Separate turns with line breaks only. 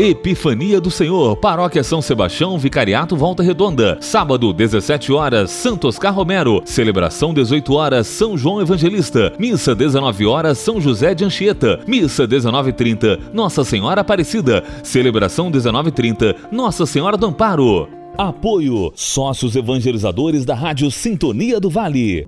Epifania do Senhor, Paróquia São Sebastião, Vicariato Volta Redonda. Sábado, 17 horas, Santo Oscar Romero. Celebração, 18 horas, São João Evangelista. Missa, 19 horas, São José de Anchieta. Missa, 19h30, Nossa Senhora Aparecida. Celebração, 19h30, Nossa Senhora do Amparo. Apoio: Sócios Evangelizadores da Rádio Sintonia do Vale.